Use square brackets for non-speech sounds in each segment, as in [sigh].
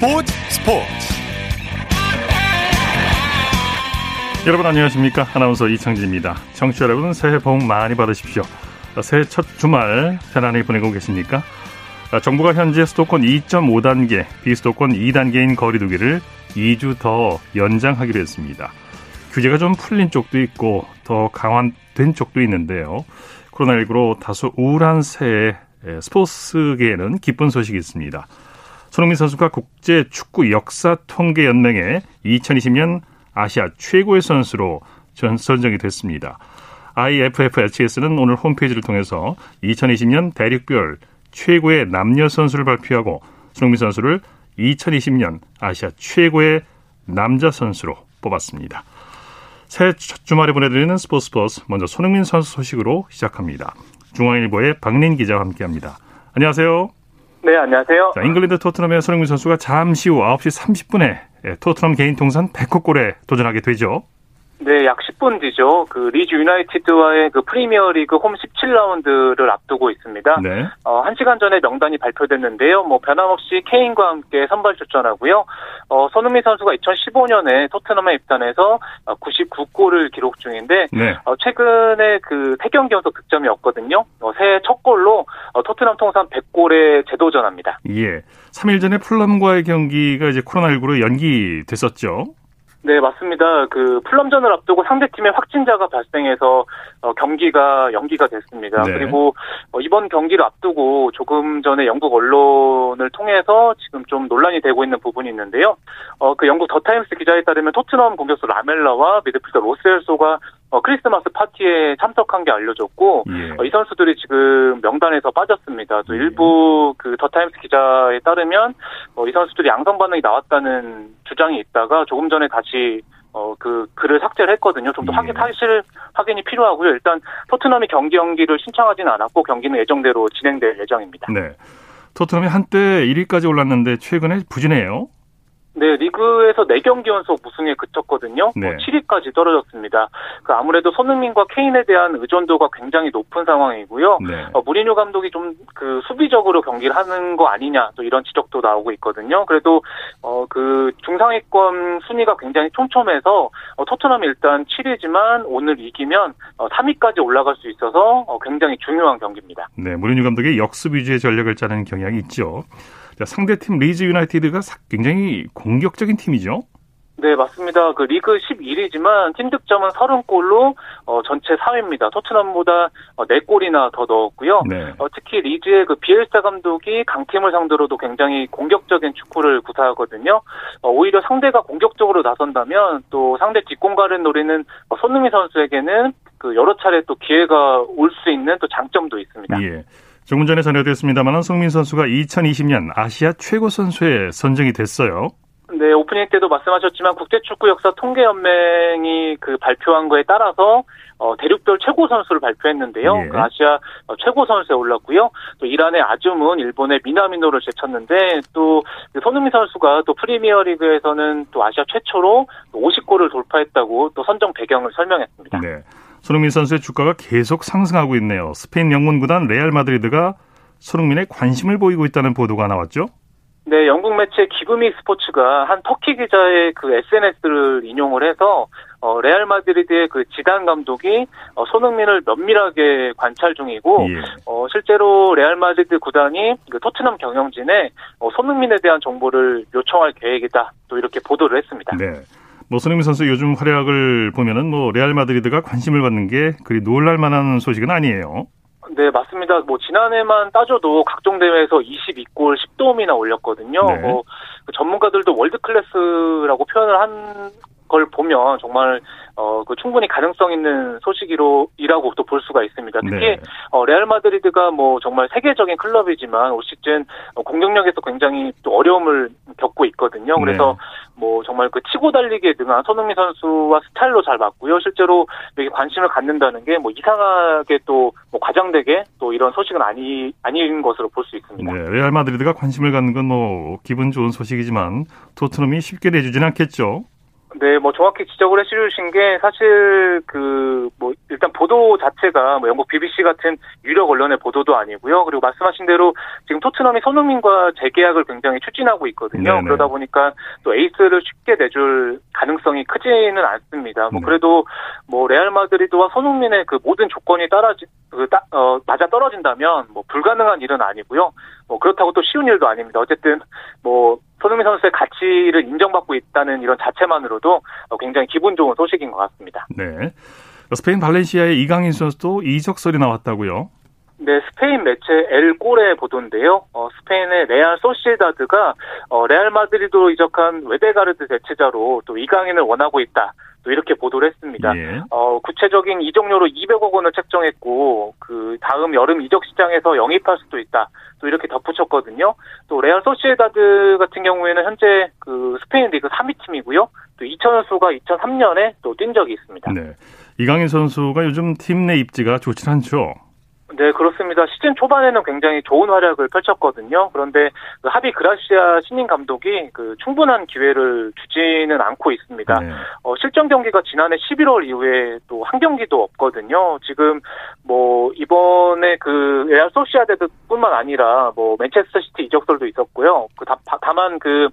스포츠 스포츠. 여러분 안녕하십니까? 아나운서 이창진입니다. 청취자 여러분 새해 복 많이 받으십시오. 새해 첫 주말 편안히 보내고 계십니까? 정부가 현재 수도권 2.5단계 비수도권 2단계인 거리두기를 2주 더 연장하기로 했습니다. 규제가 좀 풀린 쪽도 있고 더 강화된 쪽도 있는데요. 코로나19로 다소 우울한 새해 스포츠계에는 기쁜 소식이 있습니다 손흥민 선수가 국제 축구 역사 통계 연맹의 2020년 아시아 최고의 선수로 전 선정이 됐습니다. IFFHS는 오늘 홈페이지를 통해서 2020년 대륙별 최고의 남녀 선수를 발표하고 손흥민 선수를 2020년 아시아 최고의 남자 선수로 뽑았습니다. 새 주말에 보내드리는 스포츠 버스 먼저 손흥민 선수 소식으로 시작합니다. 중앙일보의 박린 기자와 함께합니다. 안녕하세요. 네, 안녕하세요. 자, 잉글랜드 토트넘의 손흥민 선수가 잠시 후 9시 30분에 토트넘 개인 통산 100호 골에 도전하게 되죠. 네, 약 10분 뒤죠. 그 리즈 유나이티드와의 그 프리미어리그 홈 17라운드를 앞두고 있습니다. 네. 어, 1시간 전에 명단이 발표됐는데요. 뭐 변함없이 케인과 함께 선발 출전하고요. 어, 손흥민 선수가 2015년에 토트넘에 입단해서 99골을 기록 중인데 네. 어, 최근에 그 3경기 연속 득점이었거든요. 어, 새해 첫 골로 어, 토트넘 통산 100골에 재도전합니다. 예. 3일 전에 풀럼과의 경기가 이제 코로나19로 연기됐었죠. 네, 맞습니다. 그 풀럼전을 앞두고 상대팀의 확진자가 발생해서 어, 경기가 연기가 됐습니다. 네. 그리고 어, 이번 경기를 앞두고 조금 전에 영국 언론을 통해서 지금 좀 논란이 되고 있는 부분이 있는데요. 어, 그 영국 더 타임스 기자에 따르면 토트넘 공격수 라멜라와 미드필더 로 셀소가 어, 크리스마스 파티에 참석한 게 알려졌고 예. 어, 이 선수들이 지금 명단에서 빠졌습니다. 또 예. 일부 그 더 타임스 기자에 따르면 어, 이 선수들이 양성 반응이 나왔다는 주장이 있다가 조금 전에 다시 어, 그 글을 삭제를 했거든요. 좀더 예. 확인 사실 확인이 필요하고요. 일단 토트넘이 경기 연기를 신청하지는 않았고 경기는 예정대로 진행될 예정입니다. 네. 토트넘이 한때 1위까지 올랐는데 최근에 부진해요. 네, 리그에서 4경기 연속 무승에 그쳤거든요. 네. 뭐 7위까지 떨어졌습니다. 그 아무래도 손흥민과 케인에 대한 의존도가 굉장히 높은 상황이고요. 네. 어, 무리뉴 감독이 좀 그 수비적으로 경기를 하는 거 아니냐 또 이런 지적도 나오고 있거든요. 그래도 어 그 중상위권 순위가 굉장히 촘촘해서 어, 토트넘이 일단 7위지만 오늘 이기면 어, 3위까지 올라갈 수 있어서 어, 굉장히 중요한 경기입니다. 네, 무리뉴 감독의 역습 위주의 전략을 짜는 경향이 있죠. 자, 상대팀 리즈 유나이티드가 사- 굉장히 공격적인 팀이죠. 네, 맞습니다. 그 리그 11위지만 팀 득점은 30골로 어, 전체 4위입니다. 토트넘보다 어, 4골이나 더 넣었고요. 네. 어, 특히 리즈의 그 비엘사 감독이 강팀을 상대로도 굉장히 공격적인 축구를 구사하거든요. 어, 오히려 상대가 공격적으로 나선다면 또 상대 뒷공간을 노리는 어, 손흥민 선수에게는 그 여러 차례 또 기회가 올 수 있는 또 장점도 있습니다. 예. 조금 전에 전해드렸습니다만 손흥민 선수가 2020년 아시아 최고 선수에 선정이 됐어요. 네, 오프닝 때도 말씀하셨지만 국제축구 역사 통계연맹이 그 발표한 거에 따라서 어, 대륙별 최고 선수를 발표했는데요. 예. 그 아시아 어, 최고 선수에 올랐고요. 또 이란의 아즈문, 일본의 미나미노를 제쳤는데 또그 손흥민 선수가 또 프리미어리그에서는 또 아시아 최초로 50골을 돌파했다고 또 선정 배경을 설명했습니다. 네. 손흥민 선수의 주가가 계속 상승하고 있네요. 스페인 명문 구단 레알 마드리드가 손흥민에 관심을 보이고 있다는 보도가 나왔죠. 네, 영국 매체 기브미 스포츠가 한 터키 기자의 그 SNS를 인용을 해서 어, 레알 마드리드의 그 지단 감독이 어, 손흥민을 면밀하게 관찰 중이고 예. 어, 실제로 레알 마드리드 구단이 그 토트넘 경영진에 어, 손흥민에 대한 정보를 요청할 계획이다. 또 이렇게 보도를 했습니다. 네. 뭐 손흥민 선수 요즘 활약을 보면은 뭐 레알 마드리드가 관심을 받는 게 그리 놀랄 만한 소식은 아니에요. 네, 맞습니다. 뭐 지난해만 따져도 각종 대회에서 22골 10도움이나 올렸거든요. 네. 뭐그 전문가들도 world class라고 표현을 한 걸 보면 정말 어, 그 충분히 가능성 있는 소식이로 이라고 또 볼 수가 있습니다. 특히 네. 어, 레알 마드리드가 뭐 정말 세계적인 클럽이지만 올 시즌 어, 공격력에서 굉장히 또 어려움을 겪고 있거든요. 그래서 뭐 정말 그 치고 달리기에 능한 손흥민 선수와 스타일로 잘 맞고요. 실제로 여기 관심을 갖는다는 게 뭐 이상하게 또 뭐 과장되게 또 이런 소식은 아니 아닌 것으로 볼 수 있습니다. 네, 레알 마드리드가 관심을 갖는 건 뭐 기분 좋은 소식이지만 토트넘이 쉽게 내주진 않겠죠. 네, 뭐 정확히 지적을 해주신 게 사실 그 뭐 일단 보도 자체가 뭐 영국 BBC 같은 유력 언론의 보도도 아니고요. 그리고 말씀하신 대로 지금 토트넘이 손흥민과 재계약을 굉장히 추진하고 있거든요. 네네. 그러다 보니까 또 에이스를 쉽게 내줄 가능성이 크지는 않습니다. 뭐 네. 그래도 뭐 레알 마드리드와 손흥민의 그 모든 조건이 따라지 그 따, 어, 맞아 떨어진다면 뭐 불가능한 일은 아니고요. 뭐 그렇다고 또 쉬운 일도 아닙니다. 어쨌든 뭐 손흥민 선수의 가치를 인정받고 있다는 이런 자체만으로도 굉장히 기분 좋은 소식인 것 같습니다. 네. 스페인 발렌시아의 이강인 선수도 이적설이 나왔다고요? 네, 스페인 매체 엘 골의 보도인데요. 어, 스페인의 레알 소시에다드가 어, 레알 마드리드로 이적한 외데가르드 대체자로 또 이강인을 원하고 있다. 또 이렇게 보도를 했습니다. 예. 어, 구체적인 이적료로 200억 원을 책정했고 그 다음 여름 이적 시장에서 영입할 수도 있다. 또 이렇게 덧붙였거든요. 또 레알 소시에다드 같은 경우에는 현재 그 스페인 리그 3위 팀이고요. 또 이천수 선수가 2003년에 또 뛴 적이 있습니다. 네. 이강인 선수가 요즘 팀 내 입지가 좋지 않죠. 네, 그렇습니다. 시즌 초반에는 굉장히 좋은 활약을 펼쳤거든요. 그런데 그 하비 그라시아 신인 감독이 그 충분한 기회를 주지는 않고 있습니다. 네. 어, 실전 경기가 지난해 11월 이후에 또 한 경기도 없거든요. 지금 뭐 이번에 그 레알 소시아데드뿐만 아니라 뭐 맨체스터 시티 이적설도 있었고요. 그 다, 다만 그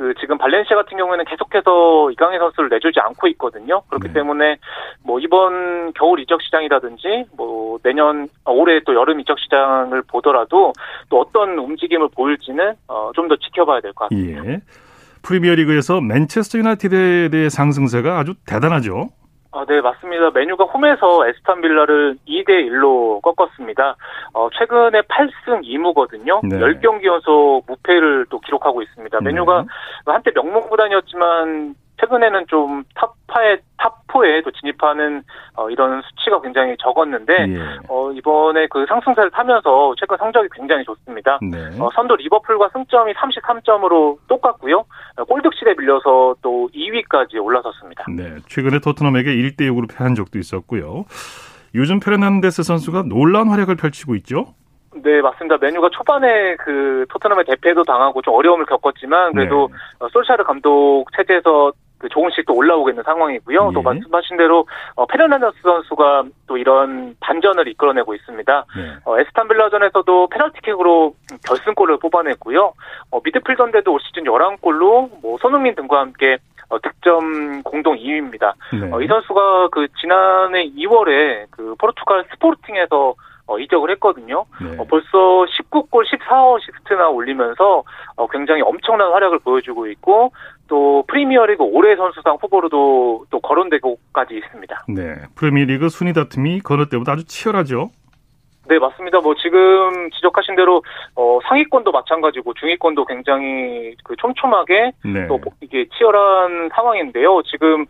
그 지금 발렌시아 같은 경우에는 계속해서 이강인 선수를 내주지 않고 있거든요. 그렇기 네. 때문에 뭐 이번 겨울 이적 시장이라든지 뭐 내년 아, 올해 또 여름 이적 시장을 보더라도 또 어떤 움직임을 보일지는 어, 좀 더 지켜봐야 될 것 같습니다. 예. 프리미어리그에서 맨체스터 유나이티드에 대해 상승세가 아주 대단하죠. 아, 네, 맞습니다. 메뉴가 홈에서 에스탄 빌라를 2대 1로 꺾었습니다. 어, 최근에 8승 2무거든요. 네. 10경기 연속 무패를 또 기록하고 있습니다. 메뉴가 네. 한때 명문 구단이었지만 최근에는 좀 탑파에 탑4에 또 진입하는 어, 이런 수치가 굉장히 적었는데 예. 어, 이번에 그 상승세를 타면서 최근 성적이 굉장히 좋습니다. 네. 어, 선두 리버풀과 승점이 33점으로 똑같고요. 골득실에 밀려서 또 2위까지 올라섰습니다. 네, 최근에 토트넘에게 1대 6으로 패한 적도 있었고요. 요즘 페르난데스 선수가 놀라운 활약을 펼치고 있죠. 네, 맞습니다. 맨유가 초반에 그 토트넘의 대패도 당하고 좀 어려움을 겪었지만 그래도 네. 어, 솔샤르 감독 체제에서 그 조금씩 또 올라오고 있는 상황이고요. 예. 또 말씀하신 대로 어, 페르난데스 선수가 또 이런 반전을 이끌어내고 있습니다. 예. 어, 애스턴 빌라전에서도 페널티킥으로 결승골을 뽑아냈고요. 어, 미드필더인데도 올 시즌 11골로 뭐 손흥민 등과 함께 어, 득점 공동 2위입니다. 네. 어, 이 선수가 그 지난해 2월에 그 포르투갈 스포르팅에서 어, 이적을 했거든요. 네. 어, 벌써 19골 14어시스트나 올리면서 어, 굉장히 엄청난 활약을 보여주고 있고 또 프리미어리그 올해 선수상 후보로도 또 거론되고까지 있습니다. 네, 프리미어리그 순위 다툼이 거느 때보다 아주 치열하죠. 네, 맞습니다. 뭐 지금 지적하신 대로 어, 상위권도 마찬가지고 중위권도 굉장히 그 촘촘하게 네. 또 이게 치열한 상황인데요. 지금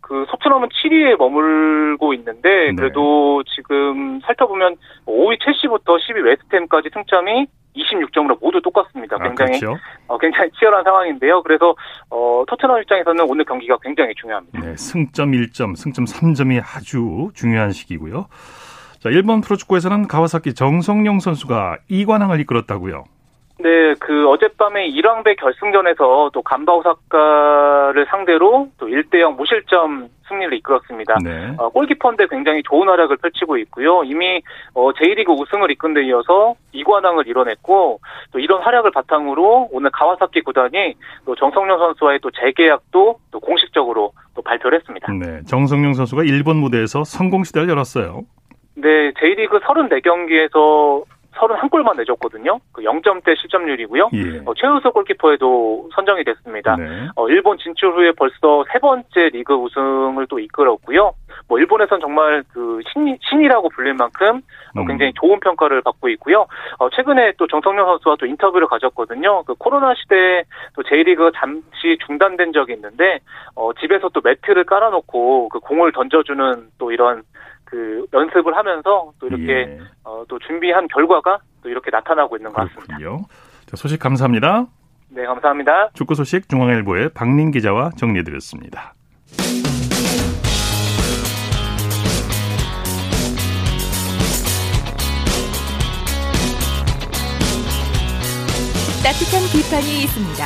그 소트넘은 7위에 머물고 있는데 네. 그래도 네. 지금 살펴보면 5위 첼시부터 10위 웨스트햄까지 승점이 26점으로 모두 똑같습니다. 아, 굉장히 아, 그렇죠? 어, 굉장히 치열한 상황인데요. 그래서 어, 토트넘 입장에서는 오늘 경기가 굉장히 중요합니다. 네, 승점 1점, 승점 3점이 아주 중요한 시기고요. 자, 일본 프로축구에서는 가와사키 정성용 선수가 2관왕을 이끌었다고요. 네, 그 어젯밤에 일왕배 결승전에서 또 간바 오사카를 상대로 또 1대0 무실점 승리를 이끌었습니다. 네. 어, 골키퍼인데 굉장히 좋은 활약을 펼치고 있고요. 이미 어, J리그 우승을 이끈 데 이어서 2관왕을 이뤄냈고 또 이런 활약을 바탕으로 오늘 가와사키 구단이 또 정성용 선수와의 또 재계약도 또 공식적으로 또 발표를 했습니다. 네, 정성용 선수가 일본 무대에서 성공 시대를 열었어요. 네, J리그 34경기에서 31골만 내줬거든요. 그 0점대 실점률이고요. 예. 어, 최우수 골키퍼에도 선정이 됐습니다. 네. 어, 일본 진출 후에 벌써 세 번째 리그 우승을 또 이끌었고요. 뭐 일본에선 정말 그 신, 신이라고 불릴 만큼 어, 음. 굉장히 좋은 평가를 받고 있고요. 어, 최근에 또 정성현 선수와 또 인터뷰를 가졌거든요. 그 코로나 시대에 또 J리그 잠시 중단된 적이 있는데 어, 집에서 또 매트를 깔아놓고 그 공을 던져주는 또 이런 그 연습을 하면서 또 이렇게 예. 어, 또 준비한 결과가 또 이렇게 나타나고 있는 것 같습니다. 그렇군요. 자, 소식 감사합니다. 네, 감사합니다. 축구 소식 중앙일보의 박민 기자와 정리해드렸습니다. 따뜻한 비판이 있습니다.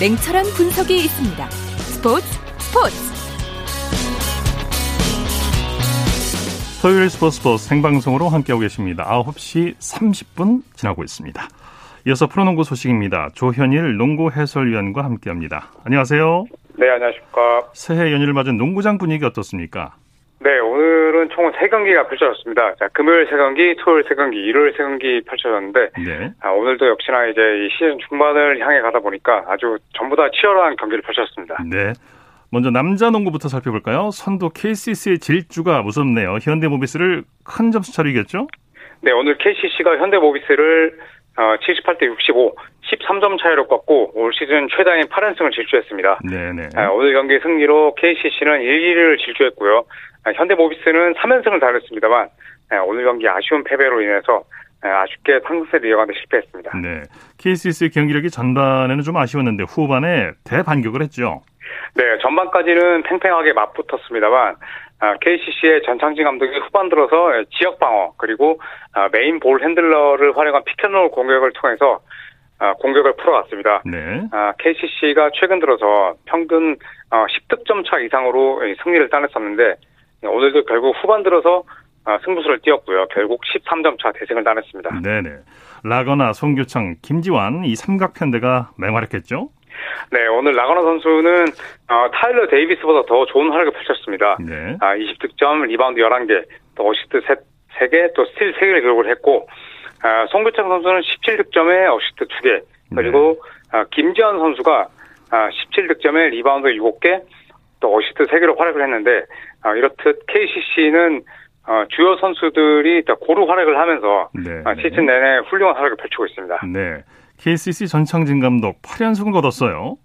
냉철한 분석이 있습니다. 스포츠 스포츠 토요일 스포츠 스포츠 생방송으로 함께하고 계십니다. 9시 30분 지나고 있습니다. 이어서 프로농구 소식입니다. 조현일 농구 해설위원과 함께합니다. 안녕하세요. 네, 안녕하십니까. 새해 연휴를 맞은 농구장 분위기 어떻습니까? 네, 오늘은 총 3경기가 펼쳐졌습니다. 자, 금요일 3경기, 토요일 3경기, 일요일 3경기 펼쳐졌는데, 네. 아, 오늘도 역시나 이제 이 시즌 중반을 향해 가다 보니까 아주 전부 다 치열한 경기를 펼쳤습니다. 네. 먼저 남자 농구부터 살펴볼까요? 선두 KCC의 질주가 무섭네요. 현대모비스를 큰 점수 차로 이겼죠? 네, 오늘 KCC가 현대모비스를 어, 78대 65, 13점 차이로 꺾고 올 시즌 최다인 8연승을 질주했습니다. 네네. 아, 오늘 경기 승리로 KCC는 1, 2를 질주했고요. 아, 현대모비스는 3연승을 달렸습니다만 아, 오늘 경기 아쉬운 패배로 인해서 아, 아쉽게 상승세를 이어가는 데 실패했습니다. 네. KCC의 경기력이 전반에는 좀 아쉬웠는데 후반에 대반격을 했죠. 네, 전반까지는 팽팽하게 맞붙었습니다만 아, KCC의 전창진 감독이 후반 들어서 지역 방어 그리고 아, 메인 볼 핸들러를 활용한 피켓롤 공격을 통해서 아, 공격을 풀어왔습니다. 네. KCC가 최근 들어서 평균 10득점 차 이상으로 승리를 따냈었는데 오늘도 결국 후반 들어서 승부수를 띄웠고요. 결국 13점 차 대승을 따냈습니다. 네네. 라건아, 송교창, 김지완 이 삼각편대가 맹활약했죠? 네, 오늘 라건아 선수는 어, 타일러 데이비스보다 더 좋은 활약을 펼쳤습니다. 네. 아, 20득점, 리바운드 11개, 또 어시스트 3, 개 또 스틸 3개를 기록을 했고 아, 송교창 선수는 17득점에 어시스트 2개, 그리고 네. 아, 김지완 선수가 아, 17득점에 리바운드 7개, 또 어시스트 3개로 활약을 했는데 아, 이렇듯 KCC는 어, 주요 선수들이 고루 활약을 하면서 네. 아, 시즌 내내 훌륭한 활약을 펼치고 있습니다. 네. KCC 전창진 감독 8연승을 거뒀어요.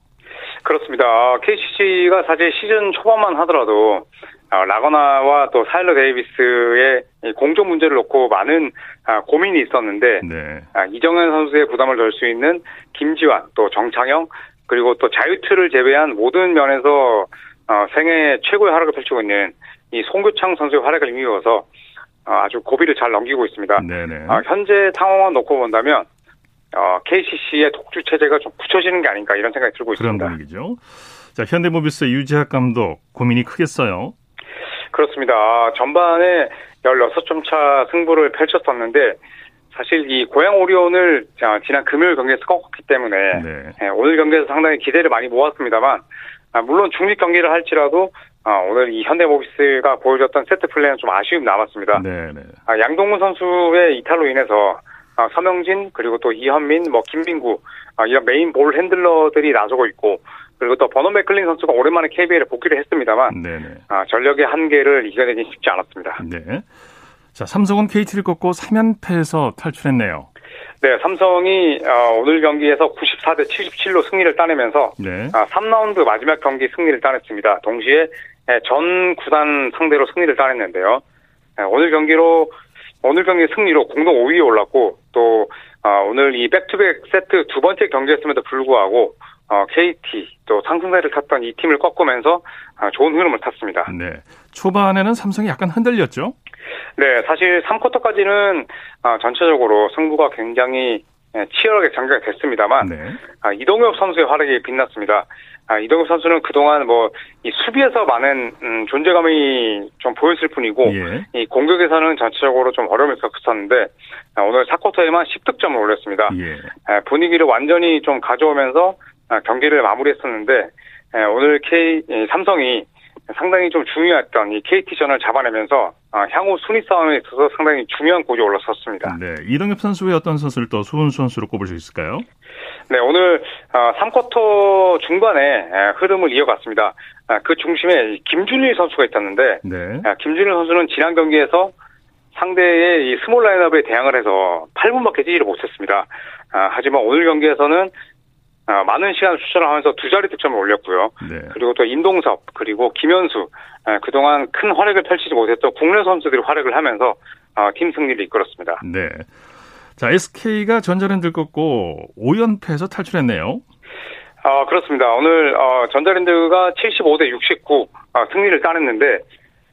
그렇습니다. KCC가 사실 시즌 초반만 하더라도 라거나와 또 사일러 데이비스의 공정 문제를 놓고 많은 고민이 있었는데 네. 이정현 선수의 부담을 덜 수 있는 김지환 또 정창영 그리고 또 자유투를 제외한 모든 면에서 생애 최고의 활약을 펼치고 있는 이 송교창 선수의 활약을 힘입어서 아주 고비를 잘 넘기고 있습니다. 네네. 현재 상황만 놓고 본다면 어, KCC의 독주 체제가 좀 굳혀지는 게 아닌가 이런 생각이 들고 그런 있습니다. 분위기죠. 자, 현대모비스 유재학 감독 고민이 크겠어요. 그렇습니다. 전반에 16점 차 승부를 펼쳤었는데 사실 이 고양 오리온을 지난 금요일 경기에서 꺾었기 때문에 네. 오늘 경기에서 상당히 기대를 많이 모았습니다만 아, 물론 중립 경기를 할지라도 아, 오늘 이 현대모비스가 보여줬던 세트 플레이는 좀 아쉬움 남았습니다. 네, 네. 아, 양동근 선수의 이탈로 인해서 아, 서명진 그리고 또 이현민, 뭐 김민구 아, 이런 메인 볼 핸들러들이 나서고 있고 그리고 또 버논 맥클린 선수가 오랜만에 KBL에 복귀를 했습니다만 네네. 아, 전력의 한계를 이겨내기 쉽지 않았습니다. 네. 자, 삼성은 KT를 꺾고 3연패에서 탈출했네요. 네, 삼성이 어, 오늘 경기에서 94대 77로 승리를 따내면서 네. 아, 3라운드 마지막 경기 승리를 따냈습니다. 동시에 예, 전 구단 상대로 승리를 따냈는데요. 예, 오늘 경기로 오늘 경기 승리로 공동 5위에 올랐고 또 어, 오늘 이 백투백 세트 두 번째 경기였음에도 불구하고 어, KT 또 상승세를 탔던 이 팀을 꺾으면서 아, 좋은 흐름을 탔습니다. 네. 초반에는 삼성이 약간 흔들렸죠? 네, 사실 3쿼터까지는 아, 전체적으로 승부가 굉장히 예, 치열하게 전개가 됐습니다만 네. 아, 이동엽 선수의 활약이 빛났습니다. 아, 이동엽 선수는 그동안 뭐 이 수비에서 많은 음, 존재감이 좀 보였을 뿐이고 예. 이 공격에서는 전체적으로 좀 어려움이 있었었는데 아, 오늘 4쿼터에만 10득점을 올렸습니다. 예. 아, 분위기를 완전히 좀 가져오면서 아, 경기를 마무리했었는데 에, 오늘 K 이 삼성이 상당히 좀 중요했던 이 KT전을 잡아내면서 아, 향후 순위 싸움에 있어서 상당히 중요한 곳에 올라섰습니다. 네. 이동엽 선수 외 어떤 선수를 또 수훈 선수로 꼽을 수 있을까요? 네, 오늘 3쿼터 중반에 흐름을 이어갔습니다. 아, 그 중심에 김준일 선수가 있었는데 네. 아, 김준일 선수는 지난 경기에서 상대의 이 스몰 라인업에 대항을 해서 8분밖에 뛰지를 못했습니다. 아, 하지만 오늘 경기에서는 많은 시간을 추천을 하면서 두 자리 득점을 올렸고요. 네. 그리고 또 임동섭 그리고 김현수 그동안 큰 활약을 펼치지 못했던 국내 선수들이 활약을 하면서 팀 승리를 이끌었습니다. 네. 자, SK가 전자랜드를 꺾고 5연패에서 탈출했네요. 어, 그렇습니다. 오늘 어, 전자랜드가 75대 69 어, 승리를 따냈는데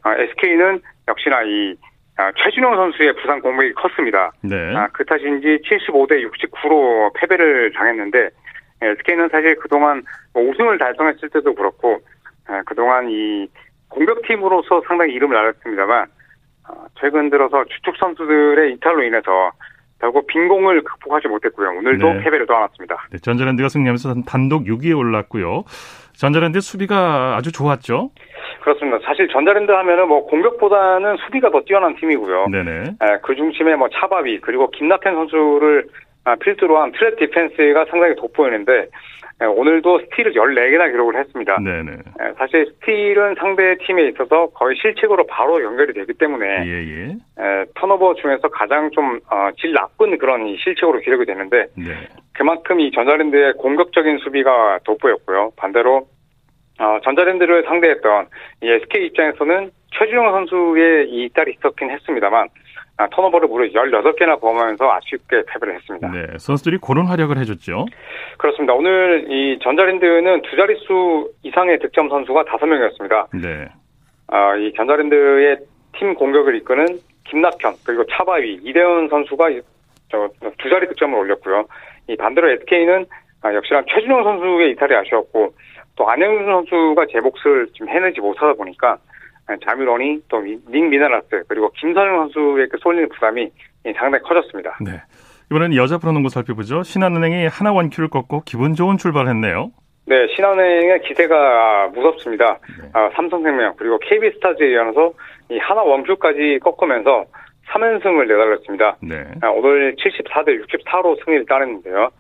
어, SK는 역시나 이 아, 최준영 선수의 부상 공백이 컸습니다. 네. 아, 그 탓인지 75대 69로 패배를 당했는데 SK는 사실 그동안 뭐 우승을 달성했을 때도 그렇고 아, 그동안 이 공격팀으로서 상당히 이름을 알았습니다만 어, 최근 들어서 주축 선수들의 이탈로 인해서 결국 빈공을 극복하지 못했고요. 오늘도 네. 패배를 떠났습니다. 네, 전자랜드가 승리하면서 단독 6위에 올랐고요. 전자랜드 수비가 아주 좋았죠. 그렇습니다. 사실 전자랜드 하면은 뭐 공격보다는 수비가 더 뛰어난 팀이고요. 네네. 에, 그 중심에 뭐 차바비 그리고 김낙현 선수를 아, 필두로 한 트랩 디펜스가 상당히 돋보이는데 에, 오늘도 스틸을 14개나 기록을 했습니다. 네네. 에, 사실 스틸은 상대 팀에 있어서 거의 실책으로 바로 연결이 되기 때문에 예예. 에, 턴오버 중에서 가장 좀 어, 질 나쁜 그런 이 실책으로 기록이 되는데 네. 그만큼 이 전자랜드의 공격적인 수비가 돋보였고요. 반대로 어, 전자랜드를 상대했던 이 SK 입장에서는 최준용 선수의 이탈이 있었긴 했습니다만 아, 턴오버를 무려 18개나 범하면서 아쉽게 패배를 했습니다. 네. 선수들이 고른 활약을 해줬죠. 그렇습니다. 오늘 이 전자랜드는 두 자릿수 이상의 득점 선수가 5명이었습니다. 네. 아, 이 전자랜드의 팀 공격을 이끄는 김낙현 그리고 차바위 이대현 선수가 두 자리 득점을 올렸고요. 이 반대로 SK는 아, 역시나 최준영 선수의 이탈이 아쉬웠고 또 안영준 선수가 제 몫을 지금 해내지 못하다 보니까 아, 자밀원이 또 닉 미나라스 그리고 김선영 선수에게 쏠리는 부담이 이 상당히 커졌습니다. 네. 이번에는 여자 프로농구 살펴보죠. 신한은행이 하나 원큐를 꺾고 기분 좋은 출발했네요. 네, 신한은행의 기세가 무섭습니다. 네. 아, 삼성생명 그리고 KB스타즈에 이어서 이 하나 원큐까지 꺾으면서 3연승을 내달렸습니다. 네. 아, 오늘 74대 64로 승리를 따냈는데요.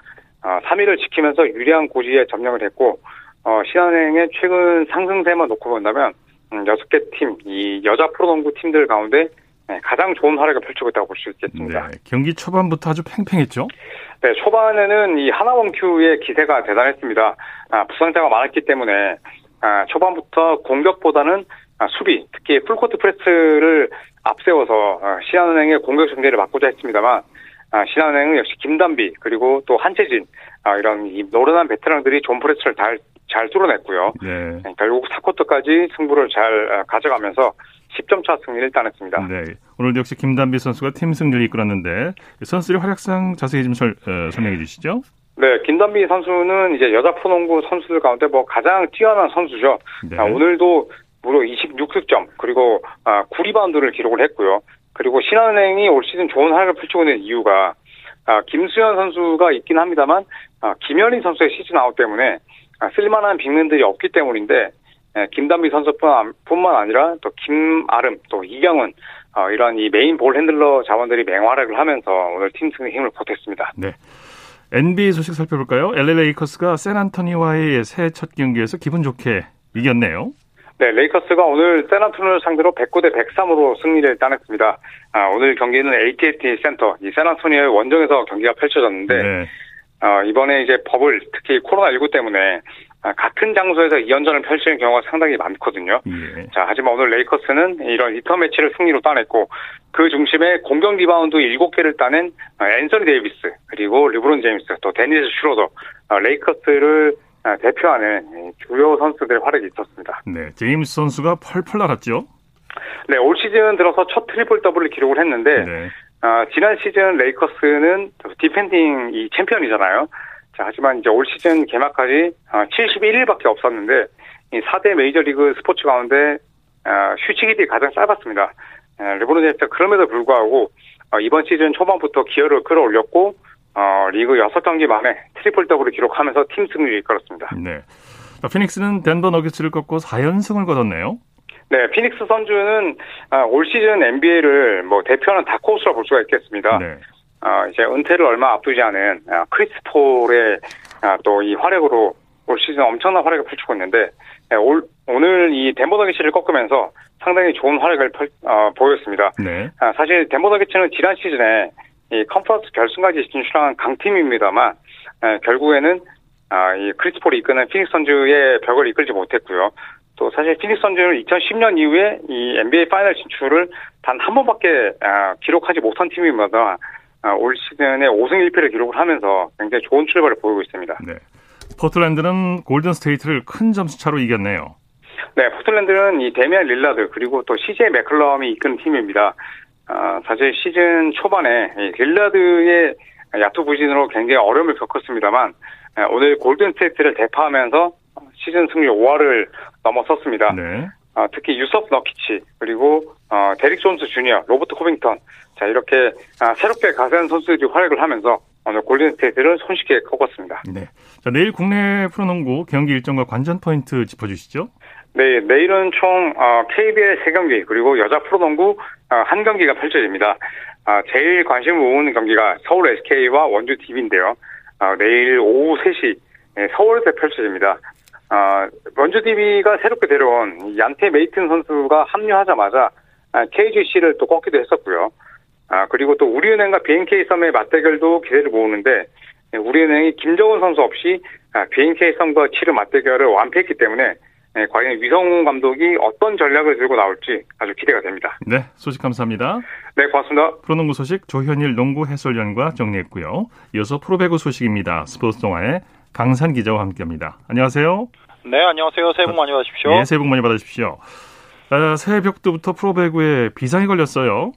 아, 3위를 지키면서 유리한 고지에 점령을 했고 어, 신한은행의 최근 상승세만 놓고 본다면 음, 6개 팀, 이 여자 프로농구 팀들 가운데 네, 가장 좋은 활약을 펼치고 있다고 볼 수 있겠습니다. 네. 경기 초반부터 아주 팽팽했죠. 네, 초반에는 이 하나원큐의 기세가 대단했습니다. 아, 부상자가 많았기 때문에 아, 초반부터 공격보다는 아, 수비, 특히 풀코트 프레스를 앞세워서 아, 신한은행의 공격 전개를 막고자 했습니다만 아, 신한은행은 역시 김단비 그리고 또 한채진 아, 이런 이 노련한 베테랑들이 존 프레스를 잘, 잘 뚫어냈고요. 네. 네, 결국 4쿼터까지 승부를 잘 아, 가져가면서 10점 차 승리를 따냈습니다. 네. 오늘도 역시 김단비 선수가 팀 승리를 이끌었는데 선수들의 활약상 자세히 좀 설, 어, 설명해 주시죠. 네, 김단비 선수는 이제 여자 프로농구 선수들 가운데 뭐 가장 뛰어난 선수죠. 네. 아, 오늘도 무려 26득점 그리고 아, 9리바운드를 기록을 했고요. 그리고 신한은행이 올 시즌 좋은 활약을 펼치고 있는 이유가 아, 김수연 선수가 있긴 합니다만 아, 김연희 선수의 시즌 아웃 때문에 아, 쓸만한 빅맨들이 없기 때문인데 예, 김단비 선수뿐만 뿐만 아니라 또 김아름 또 이경은 어, 이런 이 메인 볼 핸들러 자원들이 맹활약을 하면서 오늘 팀 승리 힘을 보탰습니다. 네. NBA 소식 살펴볼까요? LA 레이커스가 샌안토니오와의 새해 첫 경기에서 기분 좋게 이겼네요. 네, 레이커스가 오늘 샌안토니오를 상대로 109대 103으로 승리를 따냈습니다. 아, 오늘 경기는 AT&T 센터, 이 샌안토니오의 원정에서 경기가 펼쳐졌는데 네. 어, 이번에 이제 버블, 특히 코로나19 때문에 아, 같은 장소에서 2연전을 펼치는 경우가 상당히 많거든요. 예. 자, 하지만 오늘 레이커스는 이런 리턴 매치를 승리로 따냈고 그 중심에 공격 리바운드 7개를 따낸 아, 앤서니 데이비스 그리고 르브론 제임스 또 데니스 슈로더 아, 레이커스를 아, 대표하는 이 주요 선수들의 활약이 있었습니다. 네. 제임스 선수가 펄펄 날았죠. 네, 올 시즌 들어서 첫 트리플 더블을 기록을 했는데 네. 아, 지난 시즌 레이커스는 디펜딩 이 챔피언이잖아요. 자, 하지만 이제 올 시즌 개막까지 아, 71일밖에 없었는데 이 4대 메이저리그 스포츠 가운데 아, 휴식 일이 가장 짧았습니다. 아, 르브론 제임스가 그럼에도 불구하고 어, 이번 시즌 초반부터 기어를 끌어올렸고 어, 리그 6경기 만에 트리플 더블을 기록하면서 팀 승리를 이끌었습니다. 네. 자, 피닉스는 덴버 너기츠를 꺾고 4연승을 거뒀네요. 네, 피닉스 선즈는 아, 올 시즌 NBA를 뭐 대표하는 다크호스라 볼 수가 있겠습니다. 네. 어, 이제 은퇴를 얼마 앞두지 않은 아, 크리스 폴의 아, 또 이 활약으로 올 시즌 엄청난 활약을 펼치고 있는데 예, 올, 오늘 이 덴버 너기츠를 꺾으면서 상당히 좋은 활약을 펼, 어, 보였습니다. 네. 아, 사실 덴버 너기츠는 지난 시즌에 이 컨퍼런스 결승까지 진출한 강팀입니다만 에, 결국에는 아, 이 크리스 폴이 이끄는 피닉스 선즈의 벽을 이기지 못했고요. 또 사실 피닉스 선즈는 2010년 이후에 이 NBA 파이널 진출을 단 한 번밖에 아, 기록하지 못한 팀입니다. 아, 올 시즌에 5승 1패를 기록을 하면서 굉장히 좋은 출발을 보이고 있습니다. 네. 포틀랜드는 골든 스테이트를 큰 점수 차로 이겼네요. 네, 포틀랜드는 이 데미안 릴라드 그리고 또 CJ 맥컬럼이 이끄는 팀입니다. 아, 사실 시즌 초반에 이 릴라드의 야투 부진으로 굉장히 어려움을 겪었습니다만 에, 오늘 골든 스테이트를 대파하면서 시즌 승리 5할을 넘어섰습니다. 네. 아, 특히 유수프 너키치 그리고 어, 데릭 존스 주니어, 로버트 코빙턴, 자 이렇게 아, 새롭게 가세한 선수들이 활약을 하면서 오늘 골든스테이트를 손쉽게 꺾었습니다. 네. 자, 내일 국내 프로농구 경기 일정과 관전 포인트 짚어주시죠. 네, 내일은 총 어, KBL 3경기 그리고 여자 프로농구 어, 한 경기가 펼쳐집니다. 어, 제일 관심을 모으는 경기가 서울 SK와 원주 DB인데요. 어, 내일 오후 3시 네, 서울에서 펼쳐집니다. 어, 원주 DB가 새롭게 데려온 얀테 메이튼 선수가 합류하자마자 KGC를 또 꺾기도 했었고요. 아, 그리고 또 우리은행과 BNK 썸의 맞대결도 기대를 모으는데 네, 우리은행이 김정은 선수 없이 BNK 썸과 치를 맞대결을 완패했기 때문에 네, 과연 위성훈 감독이 어떤 전략을 들고 나올지 아주 기대가 됩니다. 네, 소식 감사합니다. 네, 고맙습니다. 프로농구 소식 조현일 농구 해설위원과 정리했고요. 이어서 프로배구 소식입니다. 스포츠 동아의 강산 기자와 함께합니다. 안녕하세요. 네, 안녕하세요. 새해 복 많이 받으십시오. 네, 새해 복 많이 받으십시오. 아, 새벽부터 프로배구에 비상이 걸렸어요.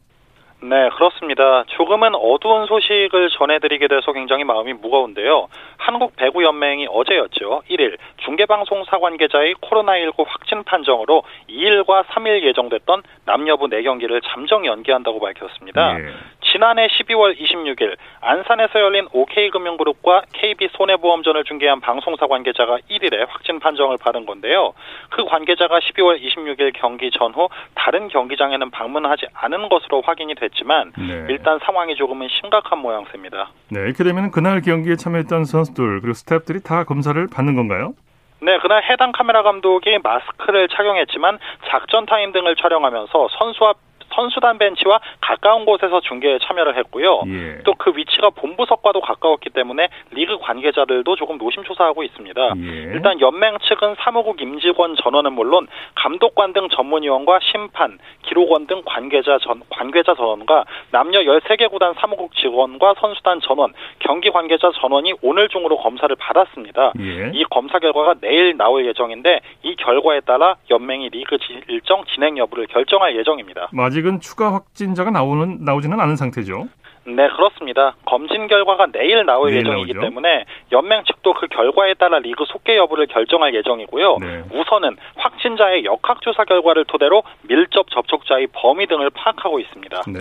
네, 그렇습니다. 조금은 어두운 소식을 전해드리게 돼서 굉장히 마음이 무거운데요. 한국 배구 연맹이 어제였죠. 1일 중계방송 사 관계자의 코로나19 확진 판정으로 2일과 3일 예정됐던 남녀부 4경기를 잠정 연기한다고 밝혔습니다. 네. 지난해 12월 26일 안산에서 열린 OK금융그룹과 KB손해보험전을 중계한 방송사 관계자가 1일에 확진 판정을 받은 건데요. 그 관계자가 12월 26일 경기 전후 다른 경기장에는 방문하지 않은 것으로 확인이 됐지만 네. 일단 상황이 조금은 심각한 모양새입니다. 네, 이렇게 되면 그날 경기에 참여했던 선수들 그리고 스태프들이 다 검사를 받는 건가요? 네, 그날 해당 카메라 감독이 마스크를 착용했지만 작전 타임 등을 촬영하면서 선수와 선수단 벤치와 가까운 곳에서 중계에 참여를 했고요. 예. 또 그 위치가 본부석과도 가까웠기 때문에 리그 관계자들도 조금 노심초사하고 있습니다. 예. 일단 연맹 측은 사무국 임직원 전원은 물론 감독관 등 전문위원과 심판, 기록원 등 관계자 전 관계자 전원과 남녀 13개 구단 사무국 직원과 선수단 전원, 경기 관계자 전원이 오늘 중으로 검사를 받았습니다. 예. 이 검사 결과가 내일 나올 예정인데 이 결과에 따라 연맹이 리그 일정 진행 여부를 결정할 예정입니다. 아직은 아직은 추가 확진자가 나오는 나오지는 않은 상태죠. 네, 그렇습니다. 검진 결과가 내일 나올 내일 예정이기 나오죠. 때문에 연맹 측도 그 결과에 따라 리그 속개 여부를 결정할 예정이고요. 네. 우선은 확진자의 역학조사 결과를 토대로 밀접 접촉자의 범위 등을 파악하고 있습니다. 네.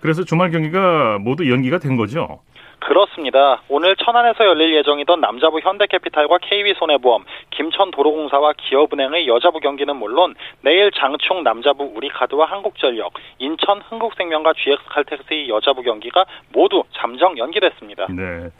그래서 주말 경기가 모두 연기가 된 거죠? 그렇습니다. 오늘 천안에서 열릴 예정이던 남자부 현대캐피탈과 KB손해보험, 김천도로공사와 기업은행의 여자부 경기는 물론 내일 장충 남자부 우리카드와 한국전력, 인천 흥국생명과 GX칼텍스의 여자부 경기가 모두 잠정 연기됐습니다. 네.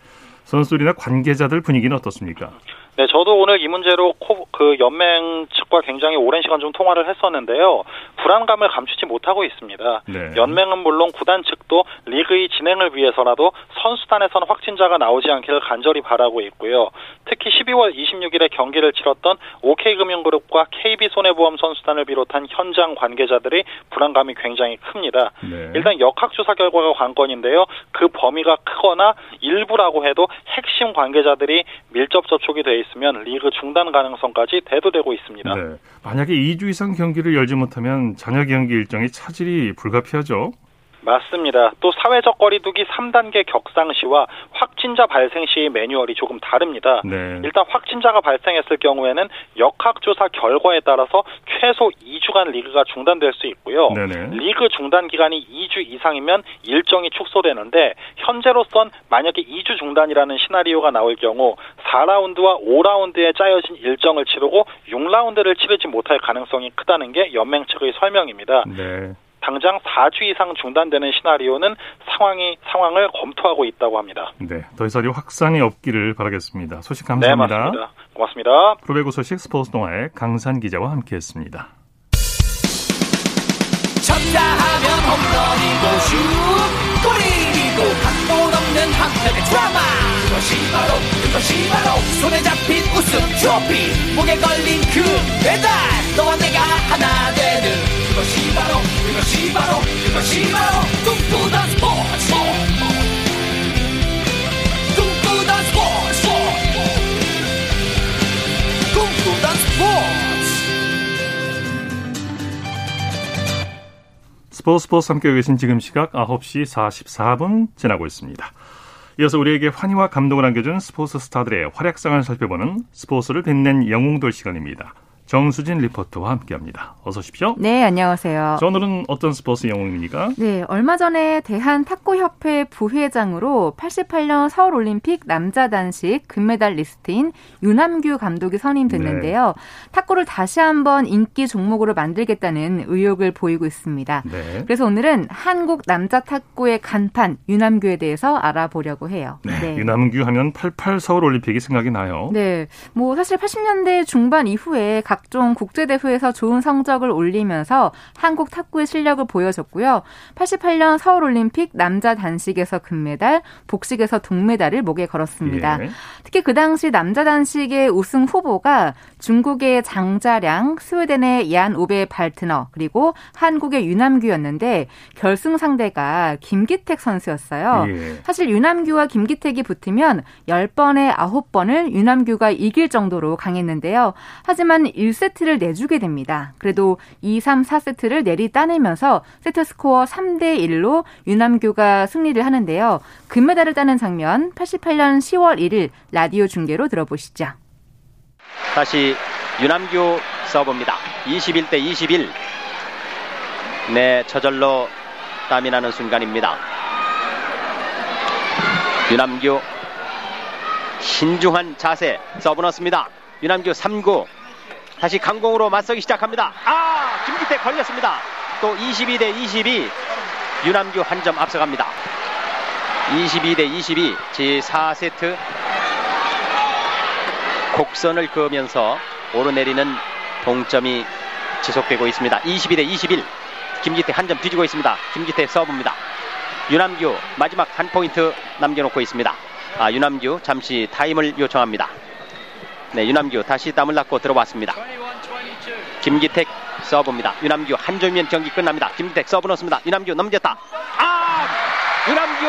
선수들이나 관계자들 분위기는 어떻습니까? 네, 저도 오늘 이 문제로 코, 그 연맹 측과 굉장히 오랜 시간 좀 통화를 했었는데요. 불안감을 감추지 못하고 있습니다. 네. 연맹은 물론 구단 측도 리그의 진행을 위해서라도 선수단에선 확진자가 나오지 않기를 간절히 바라고 있고요. 특히 12월 26일에 경기를 치렀던 OK금융그룹과 KB손해보험 선수단을 비롯한 현장 관계자들의 불안감이 굉장히 큽니다. 네. 일단 역학조사 결과가 관건인데요. 그 범위가 크거나 일부라고 해도 핵심 관계자들이 밀접 접촉이 돼 있으면 리그 중단 가능성까지 대두되고 있습니다. 네. 만약에 2주 이상 경기를 열지 못하면 잔여 경기 일정이 차질이 불가피하죠. 맞습니다. 또 사회적 거리두기 3단계 격상 시와 확진자 발생 시의 매뉴얼이 조금 다릅니다. 네. 일단 확진자가 발생했을 경우에는 역학조사 결과에 따라서 최소 2주간 리그가 중단될 수 있고요. 네네. 리그 중단 기간이 2주 이상이면 일정이 축소되는데 현재로선 만약에 2주 중단이라는 시나리오가 나올 경우 4라운드와 5라운드에 짜여진 일정을 치르고 6라운드를 치르지 못할 가능성이 크다는 게 연맹 측의 설명입니다. 네. 당장 4주 이상 중단되는 시나리오는 상황이 상황을 검토하고 있다고 합니다. 네, 더 이상 확산이 없기를 바라겠습니다. 소식 감사합니다. 네, 맞습니다. 고맙습니다. 프로배구 소식 스포츠 동아의 강산 기자와 함께했습니다. 쳤다 하면 홈런이고 슛 한편의 드라마. 그것이 바로 그것이 바로 손에 잡힌 우승 트로피. 목에 걸린 그 배달 너와 내가 하나 되는. 그것이 바로 그것이 바로 그것이 바로 꿈꾸던 스포츠. 꿈꾸던 스포츠. 스포츠. 스포츠 함께 계신 지금 시각 9시 44분 지나고 있습니다. 이어서 우리에게 환희와 감동을 안겨준 스포츠 스타들의 활약상을 살펴보는 스포츠를 빛낸 영웅들 시간입니다. 정수진 리포터와 함께합니다. 어서 오십시오. 네, 안녕하세요. 자, 오늘은 어떤 스포츠 영웅입니까? 네, 얼마 전에 대한 탁구협회 부회장으로 88년 서울올림픽 남자 단식 금메달 리스트인 유남규 감독이 선임됐는데요. 네. 탁구를 다시 한번 인기 종목으로 만들겠다는 의욕을 보이고 있습니다. 네. 그래서 오늘은 한국 남자 탁구의 간판 유남규에 대해서 알아보려고 해요. 네, 네. 윤함규 하면 88 서울올림픽이 생각이 나요. 네, 뭐 사실 80년대 중반 이후에 각종 국제대회에서 좋은 성적을 올리면서 한국 탁구의 실력을 보여줬고요. 88년 서울올림픽 남자 단식에서 금메달, 복식에서 동메달을 목에 걸었습니다. 예. 특히 그 당시 남자 단식의 우승 후보가 중국의 장자량, 스웨덴의 얀 오베 발트너, 그리고 한국의 유남규였는데 결승 상대가 김기택 선수였어요. 예. 사실 유남규와 김기택이 붙으면 10번에 9번을 유남규가 이길 정도로 강했는데요. 하지만 1 세트를 내주게 됩니다. 그래도 2, 3, 4세트를 내리 따내면서 세트 스코어 3대 1로 유남규가 승리를 하는데요. 금메달을 따는 장면 88년 10월 1일 라디오 중계로 들어보시죠. 다시 유남규 서브입니다. 21대 21. 네, 저절로 땀이 나는 순간입니다. 유남규 신중한 자세 서브 넣습니다. 유남규 3구 다시 강공으로 맞서기 시작합니다. 아 김기택 걸렸습니다. 또 22 대 22 유남규 한 점 앞서갑니다. 22 대 22 제4세트 곡선을 그으면서 오르내리는 동점이 지속되고 있습니다. 22 대 21 김기택 한 점 뒤지고 있습니다. 김기택 서브입니다. 유남규 마지막 한 포인트 남겨놓고 있습니다. 아, 유남규 잠시 타임을 요청합니다. 네, 유남규 다시 땀을 닦고 들어왔습니다. 김기택 서브입니다. 유남규 한 점이면 경기 끝납니다. 김기택 서브 넣습니다. 유남규 넘겼다. 아! 유남규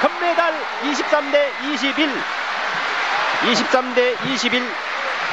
금메달 23대 21. 23대 21.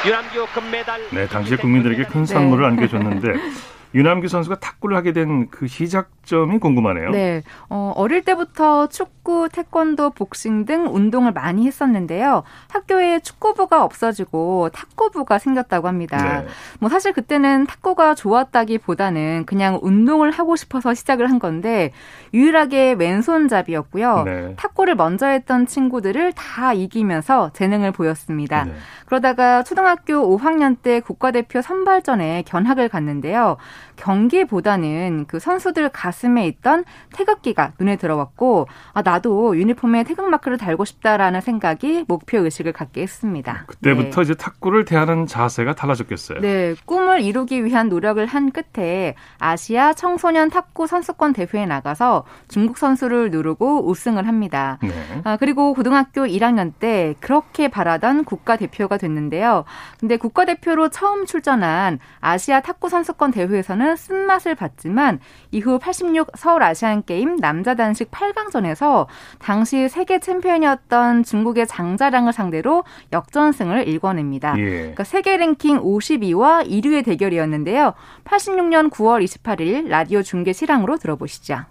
유남규 금메달. 네, 당시 국민들에게 큰 선물을 네. 안겨줬는데 [laughs] 유남규 선수가 탁구를 하게 된 그 시작점이 궁금하네요. 네. 어, 어릴 때부터 축구, 태권도, 복싱 등 운동을 많이 했었는데요. 학교에 축구부가 없어지고 탁구부가 생겼다고 합니다. 네. 뭐 사실 그때는 탁구가 좋았다기보다는 그냥 운동을 하고 싶어서 시작을 한 건데 유일하게 왼손잡이였고요. 네. 탁구를 먼저 했던 친구들을 다 이기면서 재능을 보였습니다. 네. 그러다가 초등학교 5학년 때 국가대표 선발전에 견학을 갔는데요. 경기보다는 그 선수들 가슴에 있던 태극기가 눈에 들어왔고 아 나도 유니폼에 태극 마크를 달고 싶다라는 생각이 목표 의식을 갖게 했습니다. 그때부터 네. 이제 탁구를 대하는 자세가 달라졌겠어요. 네, 꿈을 이루기 위한 노력을 한 끝에 아시아 청소년 탁구 선수권 대회에 나가서 중국 선수를 누르고 우승을 합니다. 네. 아, 그리고 고등학교 1학년 때 그렇게 바라던 국가 대표가 됐는데요. 근데 국가 대표로 처음 출전한 아시아 탁구 선수권 대회에서 는 때는 쓴맛을 봤지만 이후 86 서울 아시안 게임 남자 단식 8강전에서 당시 세계 챔피언이었던 중국의 장자랑을 상대로 역전승을 일궈냅니다. 예. 그러니까 세계 랭킹 52와 1위의 대결이었는데요. 86년 9월 28일 라디오 중계 실황으로 들어보시죠.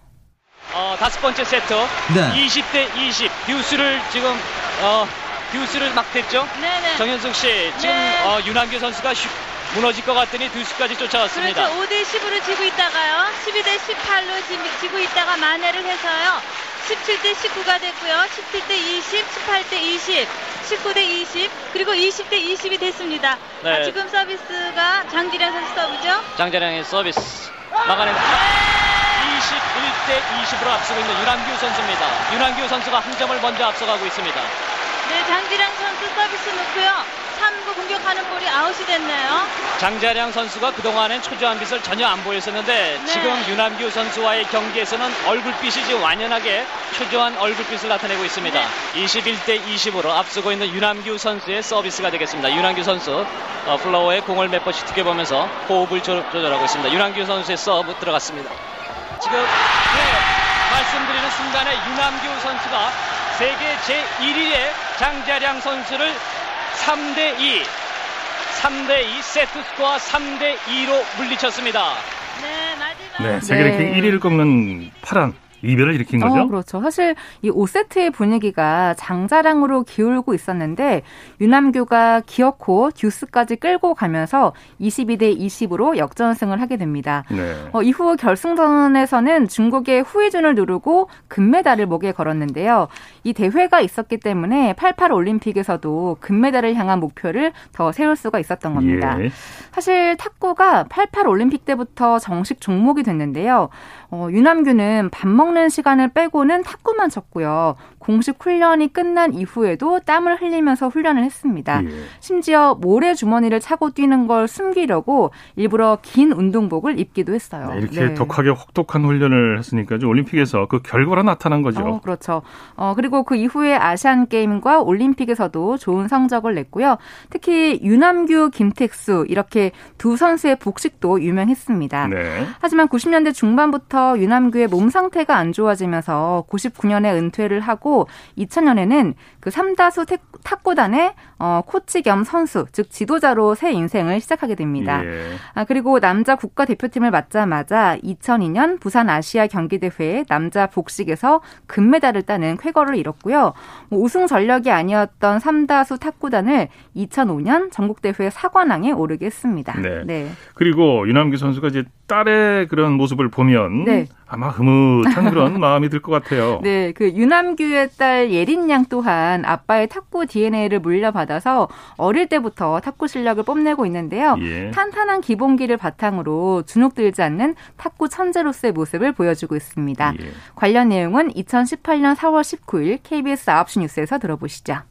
어, 다섯 번째 세트 네. 20대 20 듀스를 지금 어, 듀스를 막 됐죠? 네네. 정현숙 씨 지금 네. 어, 윤한규 선수가 슈, 무너질 것 같더니 두수까지 쫓아왔습니다. 그렇죠. 5대 10으로 지고 있다가요. 12대 18로 지고 있다가 만회를 해서요. 17대 19가 됐고요. 17대 20, 18대 20, 19대 20, 그리고 20대 20이 됐습니다. 네. 아, 지금 서비스가 장지량 선수 서브죠? 장지량의 서비스. 막아냅니다. 21대 20으로 앞서고 있는 윤한규 선수입니다. 윤한규 선수가 한 점을 먼저 앞서가고 있습니다. 네, 장지량 선수 서비스 놓고요. 3구 공격하는 볼이 아웃이 됐네요. 장자량 선수가 그동안엔 초조한 빛을 전혀 안 보였었는데 네. 지금 유남규 선수와의 경기에서는 얼굴빛이 지금 완연하게 초조한 얼굴빛을 나타내고 있습니다. 네. 21대 20으로 앞서고 있는 유남규 선수의 서비스가 되겠습니다. 유남규 선수 어, 플로어에 공을 몇 번씩 튀겨보면서 호흡을 조, 절하고 있습니다. 유남규 선수의 서브 들어갔습니다. 지금 네, 말씀드리는 순간에 유남규 선수가 세계 제1위의 장자량 선수를 3대 2. 3대 2 세트 스코어 3대 2로 물리쳤습니다. 네, 마지막. 네, 세계 랭킹 네. 1위를 꺾는 파란 이변을 일으킨 거죠? 어, 그렇죠. 사실 이 5세트의 분위기가 장자량으로 기울고 있었는데 유남규가 기어코 듀스까지 끌고 가면서 22대 20으로 역전승을 하게 됩니다. 네. 어, 이후 결승전에서는 중국의 후이준을 누르고 금메달을 목에 걸었는데요. 이 대회가 있었기 때문에 88 올림픽에서도 금메달을 향한 목표를 더 세울 수가 있었던 겁니다. 예. 사실 탁구가 88 올림픽 때부터 정식 종목이 됐는데요. 어, 유남규는 밥 먹는 시간을 빼고는 탁구만 쳤고요. 공식 훈련이 끝난 이후에도 땀을 흘리면서 훈련을 했습니다. 예. 심지어 모래 주머니를 차고 뛰는 걸 숨기려고 일부러 긴 운동복을 입기도 했어요. 네, 이렇게 네. 독하게 혹독한 훈련을 했으니까 올림픽에서 그 결과로 나타난 거죠. 어, 그렇죠. 어, 그리고 그 이후에 아시안 게임과 올림픽에서도 좋은 성적을 냈고요. 특히 유남규, 김택수 이렇게 두 선수의 복식도 유명했습니다. 네. 하지만 90년대 중반부터 유남규의 몸 상태가 안 좋아지면서 99년에 은퇴를 하고 2000년에는 그 삼다수 탁구단의 어, 코치 겸 선수, 즉 지도자로 새 인생을 시작하게 됩니다. 예. 아, 그리고 남자 국가 대표팀을 맡자마자 2002년 부산 아시아 경기대회 남자 복식에서 금메달을 따는 쾌거를 이뤘고요. 뭐 우승 전력이 아니었던 삼다수 탁구단을 2005년 전국대회 사관왕에 오르게 했습니다. 네. 네. 그리고 유남기 선수가 이제 딸의 그런 모습을 보면 네. 아마 흐뭇한 [laughs] 그런 마음이 들 것 같아요. 네, 그 유남규의 딸 예린 양 또한 아빠의 탁구 DNA를 물려받아서 어릴 때부터 탁구 실력을 뽐내고 있는데요. 예. 탄탄한 기본기를 바탕으로 주눅 들지 않는 탁구 천재로서의 모습을 보여주고 있습니다. 예. 관련 내용은 2018년 4월 19일 KBS 9시 뉴스에서 들어보시죠.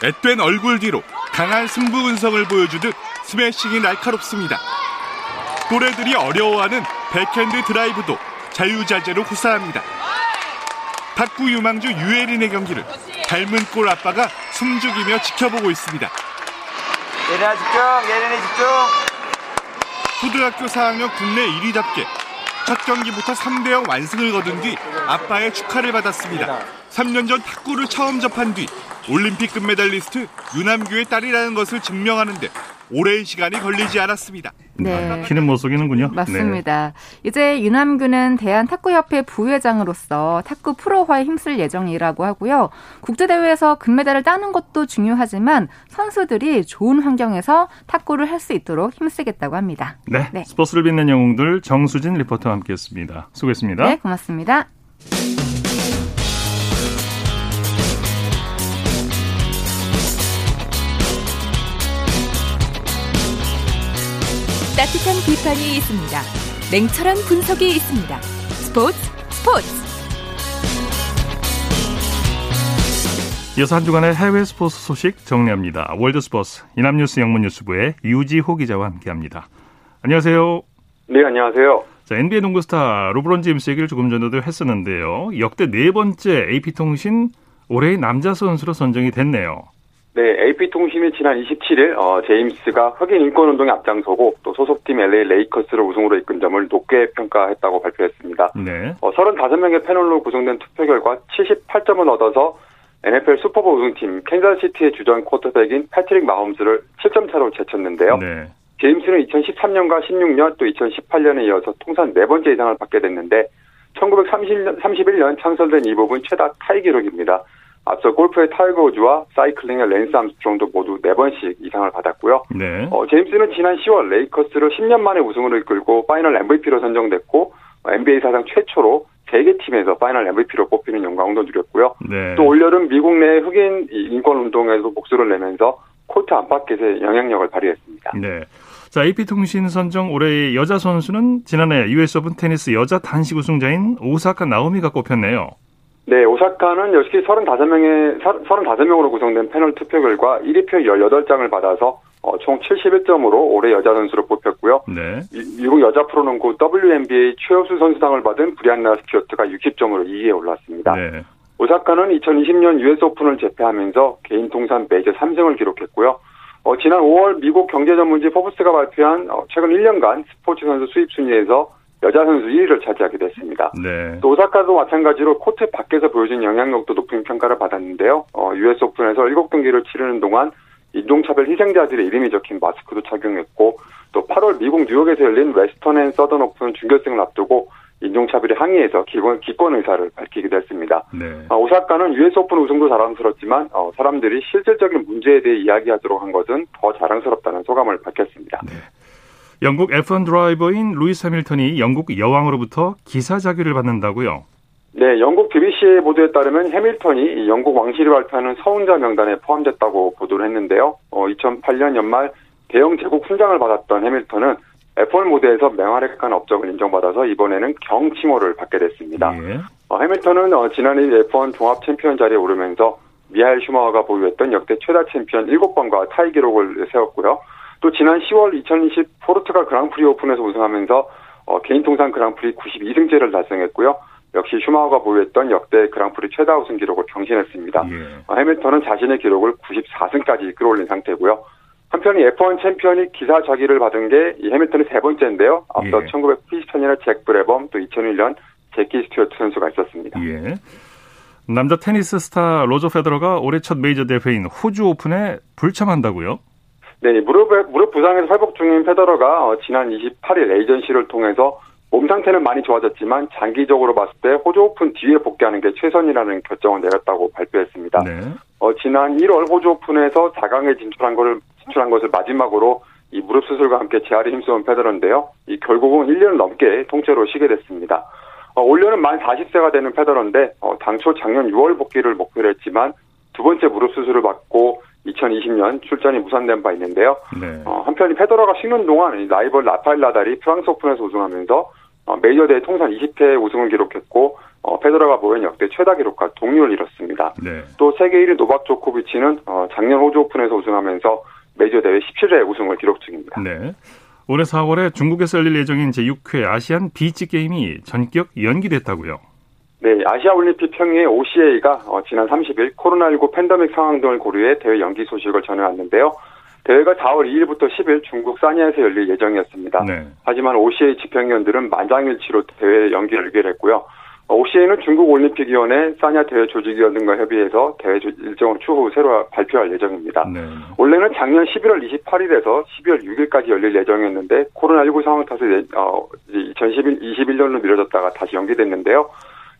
앳된 얼굴 뒤로 강한 승부 분석을 보여주듯 스매싱이 날카롭습니다. 또래들이 어려워하는 백핸드 드라이브도 자유자재로 후사합니다. 탁구 유망주 유혜린의 경기를 닮은 꼴 아빠가 숨죽이며 지켜보고 있습니다. 예린아 집중, 예린이 집중. 초등학교 4학년 국내 1위답게 첫 경기부터 3대0 완승을 거둔 뒤 아빠의 축하를 받았습니다. 3년 전 탁구를 처음 접한 뒤 올림픽 금메달리스트 유남규의 딸이라는 것을 증명하는데 오랜 시간이 걸리지 않았습니다. 네. 키는 못 속이는군요. 맞습니다. 네. 이제 유남규는 대한탁구협회 부회장으로서 탁구 프로화에 힘쓸 예정이라고 하고요. 국제대회에서 금메달을 따는 것도 중요하지만 선수들이 좋은 환경에서 탁구를 할 수 있도록 힘쓰겠다고 합니다. 네. 네. 스포츠를 빛낸 영웅들 정수진 리포터와 함께했습니다. 수고했습니다. 네, 고맙습니다. 따뜻한 비판이 있습니다. 냉철한 분석이 있습니다. 스포츠 스포츠 이어서 한 주간의 해외 스포츠 소식 정리합니다. 월드 스포츠 연합뉴스 영문뉴스부의 유지호 기자와 함께합니다. 안녕하세요. 네, 안녕하세요. 자, NBA 농구 스타 르브론 제임스 얘기를 조금 전에도 했었는데요. 역대 네 번째 AP통신 올해의 남자 선수로 선정이 됐네요. 네, AP통신이 지난 27일 어, 제임스가 흑인 인권운동에 앞장서고 또 소속팀 LA 레이커스를 우승으로 이끈 점을 높게 평가했다고 발표했습니다. 네. 어, 35명의 패널로 구성된 투표 결과 78점을 얻어서 NFL 슈퍼볼 우승팀 캔자스시티의 주전 쿼터백인 패트릭 마홈스를 7점 차로 제쳤는데요. 네. 제임스는 2013년과 16년 또 2018년에 이어서 통산 네 번째 이 상을 받게 됐는데 1931년 창설된 이 부문 최다 타이 기록입니다. 앞서 골프의 타이거 우즈와 사이클링의 랜스 암스트롱도 모두 4번씩 이 상을 받았고요. 네. 어, 제임스는 지난 10월 레이커스를 10년 만에 우승으로 이끌고 파이널 MVP로 선정됐고 NBA 사상 최초로 세개 팀에서 파이널 MVP로 뽑히는 영광도 누렸고요. 네. 또 올여름 미국 내 흑인 인권 운동에도 목소리를 내면서 코트 안팎에서의 영향력을 발휘했습니다. 네. 자, AP통신 선정 올해의 여자 선수는 지난해 US 오픈 테니스 여자 단식 우승자인 오사카 나오미가 꼽혔네요. 네, 오사카는 역시 35명의, 35명으로 구성된 패널 투표 결과 1위표 18장을 받아서 어, 총 71점으로 올해 여자 선수로 뽑혔고요. 네. 미국 여자 프로농구 WNBA 최우수 선수상을 받은 브리안나 스튜어트가 60점으로 2위에 올랐습니다. 네. 오사카는 2020년 US 오픈을 제패하면서 개인 통산 메이저 3승을 기록했고요. 어, 지난 5월 미국 경제 전문지 포브스가 발표한 어, 최근 1년간 스포츠 선수 수입 순위에서 여자 선수 1위를 차지하게 됐습니다. 네. 또 오사카도 마찬가지로 코트 밖에서 보여준 영향력도 높은 평가를 받았는데요. 어, US 오픈에서 7경기를 치르는 동안 인종차별 희생자들의 이름이 적힌 마스크도 착용했고 또 8월 미국 뉴욕에서 열린 웨스턴 앤 서던 오픈 준결승을 앞두고 인종차별에 항의해서 기권, 기권 의사를 밝히기도 했습니다. 네. 어, 오사카는 US 오픈 우승도 자랑스럽지만 어, 사람들이 실질적인 문제에 대해 이야기하도록 한 것은 더 자랑스럽다는 소감을 밝혔습니다. 네. 영국 F1 드라이버인 루이스 해밀턴이 영국 여왕으로부터 기사 작위를 받는다고요? 네, 영국 BBC의 보도에 따르면 해밀턴이 영국 왕실이 발표하는 서훈자 명단에 포함됐다고 보도를 했는데요. 어, 2008년 연말 대영 제국 훈장을 받았던 해밀턴은 F1 무대에서 맹활약한 업적을 인정받아서 이번에는 경 칭호를 받게 됐습니다. 예. 어, 해밀턴은 어, 지난해 F1 종합 챔피언 자리에 오르면서 미하일 슈마허가 보유했던 역대 최다 챔피언 7번과 타이 기록을 세웠고요. 또 지난 10월 2020 포르투갈 그랑프리 오픈에서 우승하면서 어, 개인 통산 그랑프리 92승째를 달성했고요. 역시 슈마허가 보유했던 역대 그랑프리 최다 우승 기록을 경신했습니다. 예. 어, 해밀턴은 자신의 기록을 94승까지 끌어올린 상태고요. 한편 이 F1 챔피언이 기사 작위를 받은 게 이 해밀턴이 세 번째인데요. 앞서 예. 1994년에 잭 브라밤 또 2001년 재키 스튜어트 선수가 있었습니다. 예. 남자 테니스 스타 로저 페더러가 올해 첫 메이저 대회인 호주 오픈에 불참한다고요? 네, 무릎, 무릎 부상에서 회복 중인 페더러가 어, 지난 28일 에이전시를 통해서 몸 상태는 많이 좋아졌지만 장기적으로 봤을 때 호주 오픈 뒤에 복귀하는 게 최선이라는 결정을 내렸다고 발표했습니다. 네. 어, 지난 1월 호주 오픈에서 4강에 진출한 것을 진출한 것을 마지막으로 이 무릎 수술과 함께 재활에 힘써온 페더러인데요. 이 결국은 1년을 넘게 통째로 쉬게 됐습니다. 어, 올해는 만 40세가 되는 페더러인데 어, 당초 작년 6월 복귀를 목표로 했지만 두 번째 무릎 수술을 받고 2020년 출전이 무산된 바 있는데요. 네. 어, 한편 이 페더러가 쉬는 동안 이 라이벌 라파엘 나달이 프랑스 오픈에서 우승하면서 어, 메이저 대회 통산 20회 우승을 기록했고 어, 페더러가 보인 역대 최다 기록과 동률을 이뤘습니다. 네. 또 세계 1위 노박 조코비치는 어, 작년 호주 오픈에서 우승하면서 메이저 대회 17회 우승을 기록 중입니다. 네. 올해 4월에 중국에서 열릴 예정인 제6회 아시안 비치 게임이 전격 연기됐다고요. 네, 아시아올림픽 평의회 OCA가 어, 지난 30일 코로나19 팬데믹 상황 등을 고려해 대회 연기 소식을 전해왔는데요. 대회가 4월 2일부터 10일 중국 사니아에서 열릴 예정이었습니다. 네. 하지만 OCA 집행위원들은 만장일치로 대회 연기를 의결했고요. 어, OCA는 중국 올림픽위원회, 사니아 대회 조직위원 등과 협의해서 대회 조- 일정을 추후 새로 발표할 예정입니다. 네. 원래는 작년 11월 28일에서 12월 6일까지 열릴 예정이었는데 코로나19 상황 탓에 어, 2021년로 미뤄졌다가 다시 연기됐는데요.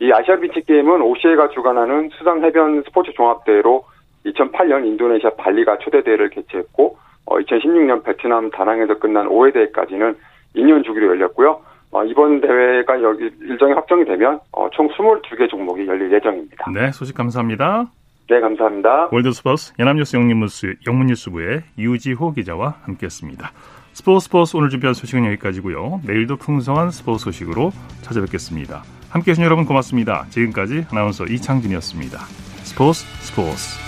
이 아시아 비치 게임은 OCA가 주관하는 수상 해변 스포츠 종합대회로 2008년 인도네시아 발리가 초대 대회를 개최했고 어, 2016년 베트남 다낭에서 끝난 5회 대회까지는 2년 주기로 열렸고요. 어, 이번 대회가 여기 일정이 확정이 되면 어, 총 22개 종목이 열릴 예정입니다. 네, 소식 감사합니다. 네, 감사합니다. 월드스포스 연합뉴스 영문뉴스, 영문뉴스부의 유지호 기자와 함께했습니다. 스포츠 스포츠 오늘 준비한 소식은 여기까지고요. 내일도 풍성한 스포츠 소식으로 찾아뵙겠습니다. 함께해 주신 여러분 고맙습니다. 지금까지 아나운서 이창진이었습니다. 스포츠 스포츠